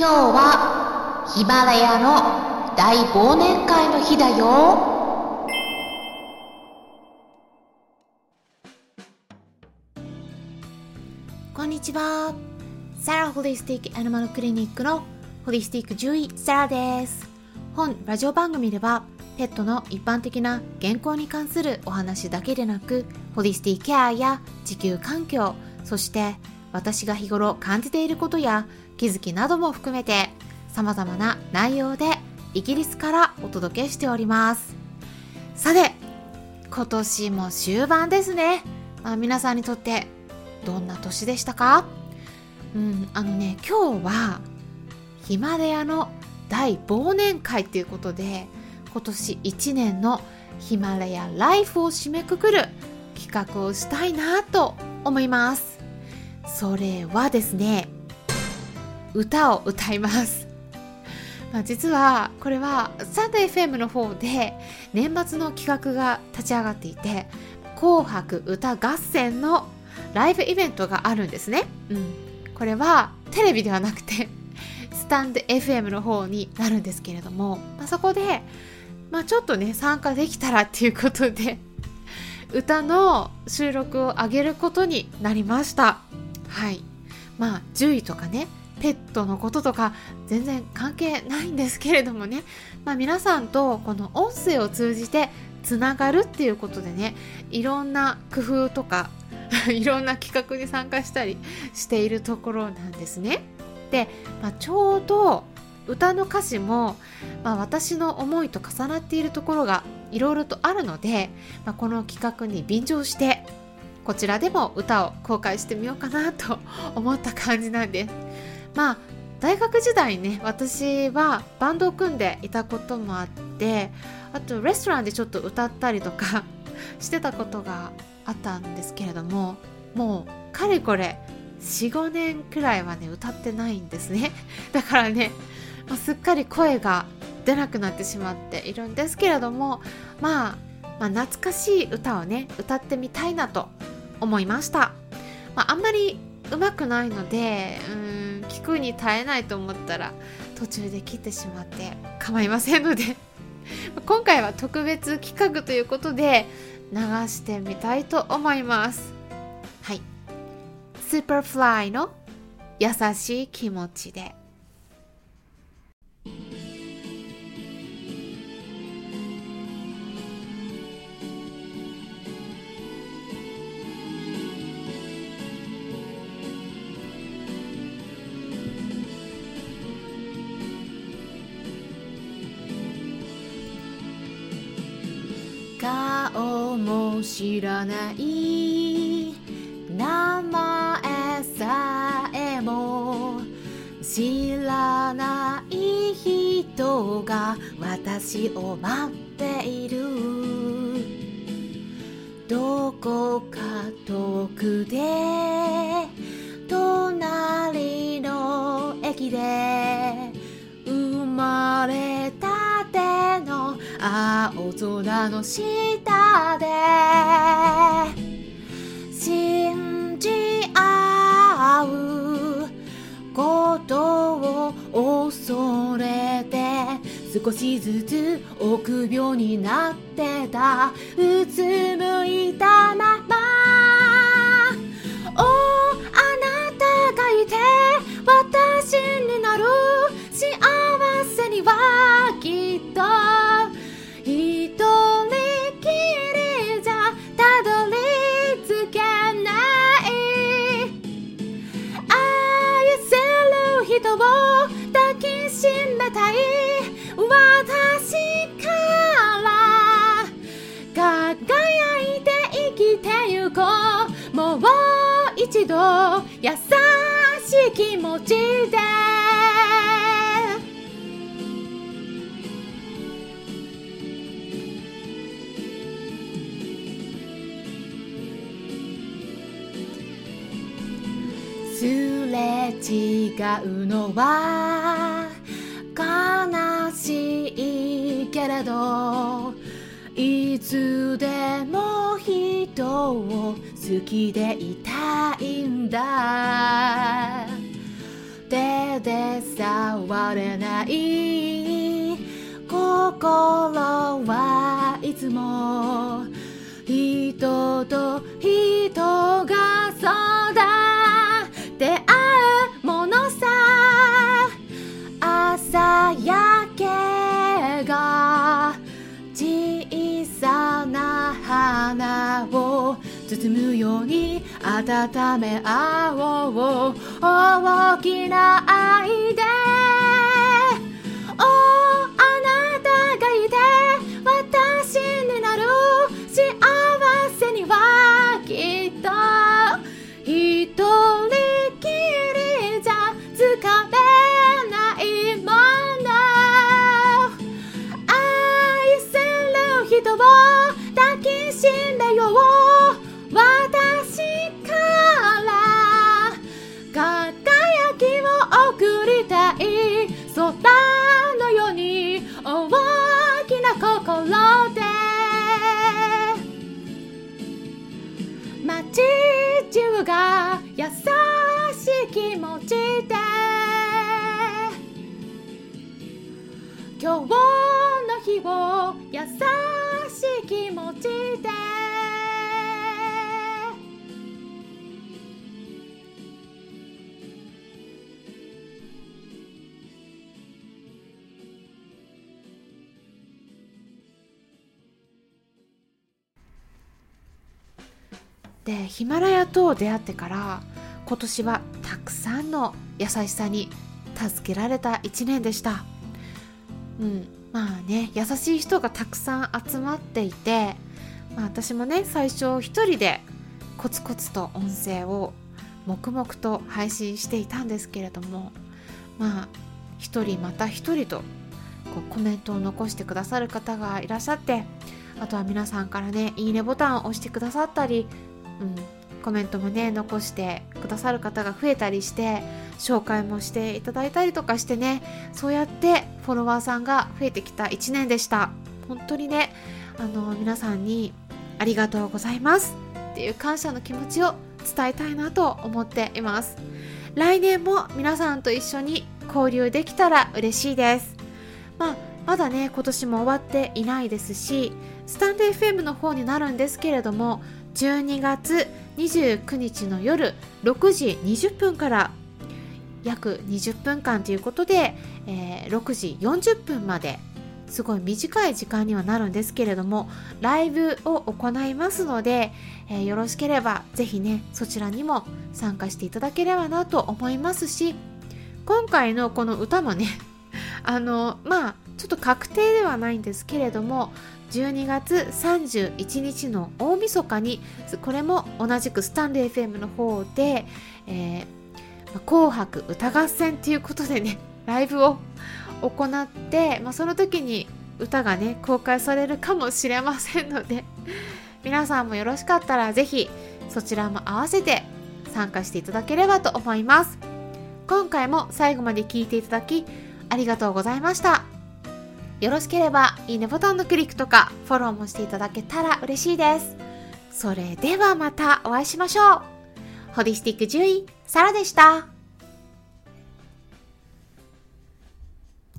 今日はヒマラヤの大忘年会の日だよ。こんにちは。サラホリスティックアニマルクリニックのホリスティック獣医サラです。本ラジオ番組ではペットの一般的な健康に関するお話だけでなくホリスティケアや地球環境そして私が日頃感じていることや気づきなども含めて様々な内容でイギリスからお届けしております。さて今年も終盤ですね、まあ、皆さんにとってどんな年でしたか？うんあのね今日はヒマラヤの大忘年会ということで今年1年のヒマラヤライフを締めくくる企画をしたいなと思います。それはですね歌を歌いますまあ、実はこれはサンデー FM の方で年末の企画が立ち上がっていて「紅白歌合戦」のライブイベントがあるんですね。うん、これはテレビではなくてスタンド FM の方になるんですけれども、まあ、そこで、まあ、ちょっとね参加できたらっていうことで歌の収録を上げることになりました。はい。まあ、10位とかね、ペットのこととか全然関係ないんですけれどもね、まあ、皆さんとこの音声を通じてつながるっていうことでねいろんな工夫とか いろんな企画に参加したりしているところなんですね。で、まあ、ちょうど歌の歌詞も、まあ、私の思いと重なっているところがいろいろとあるので、まあ、この企画に便乗してこちらでも歌を公開してみようかなと思った感じなんです。まあ大学時代ね私はバンドを組んでいたこともあってあとレストランでちょっと歌ったりとか してたことがあったんですけれどももうかれこれ45年くらいはね歌ってないんですね だからね、すっかり声が出なくなってしまっているんですけれども、まあ、まあ懐かしい歌をね歌ってみたいなと思いました、まあ、あんまり上手くないのでうん聞くに耐えないと思ったら途中で切ってしまって構いませんので。今回は特別企画ということで流してみたいと思います。はい。スーパーフライの優しい気持ちで。も知らない名前さえも知らない人が私を待っている。どこか遠くで隣の駅で生まれた青空の下で信じ合うことを恐れて少しずつ臆病になってたうつむいたまま。おあなたがいて私になる。幸せにはきっと。きてゆこうもう一度優しい気持ちで。すれ違うのは悲しいけれど。いつでも人を好きでいたいんだ。手で触れない。心はいつも人と人包むように温め合おう大きな愛優しい気持ちで。でヒマラヤと出会ってから今年はたくさんの優しさに助けられた1年でした。うん。まあね優しい人がたくさん集まっていて、まあ、私もね最初一人でコツコツと音声を黙々と配信していたんですけれどもまあ一人また一人とこうコメントを残してくださる方がいらっしゃってあとは皆さんからねいいねボタンを押してくださったり、うん、コメントもね残してくださる方が増えたりして紹介もしていただいたりとかしてねそうやってフォロワーさんが増えてきた1年でした。本当にねあの皆さんにありがとうございます。っていう感謝の気持ちを伝えたいなと思っています。来年も皆さんと一緒に交流できたら嬉しいです。まあまだね今年も終わっていないですしスタンド FM の方になるんですけれども12月29日の夜6時20分から約20分間ということで、えー6時40分まですごい短い時間にはなるんですけれどもライブを行いますので、えーよろしければぜひねそちらにも参加していただければなと思いますし今回のこの歌もねあのまあちょっと確定ではないんですけれども12月31日の大晦日にこれも同じくスタンレー FM の方で、えー紅白歌合戦ということでね ライブを行って、まあ、その時に歌がね公開されるかもしれませんので 皆さんもよろしかったらぜひそちらも合わせて参加していただければと思います。今回も最後まで聞いていただきありがとうございました。よろしければいいねボタンのクリックとかフォローもしていただけたら嬉しいです。それではまたお会いしましょう。ホリスティック獣医サラでした。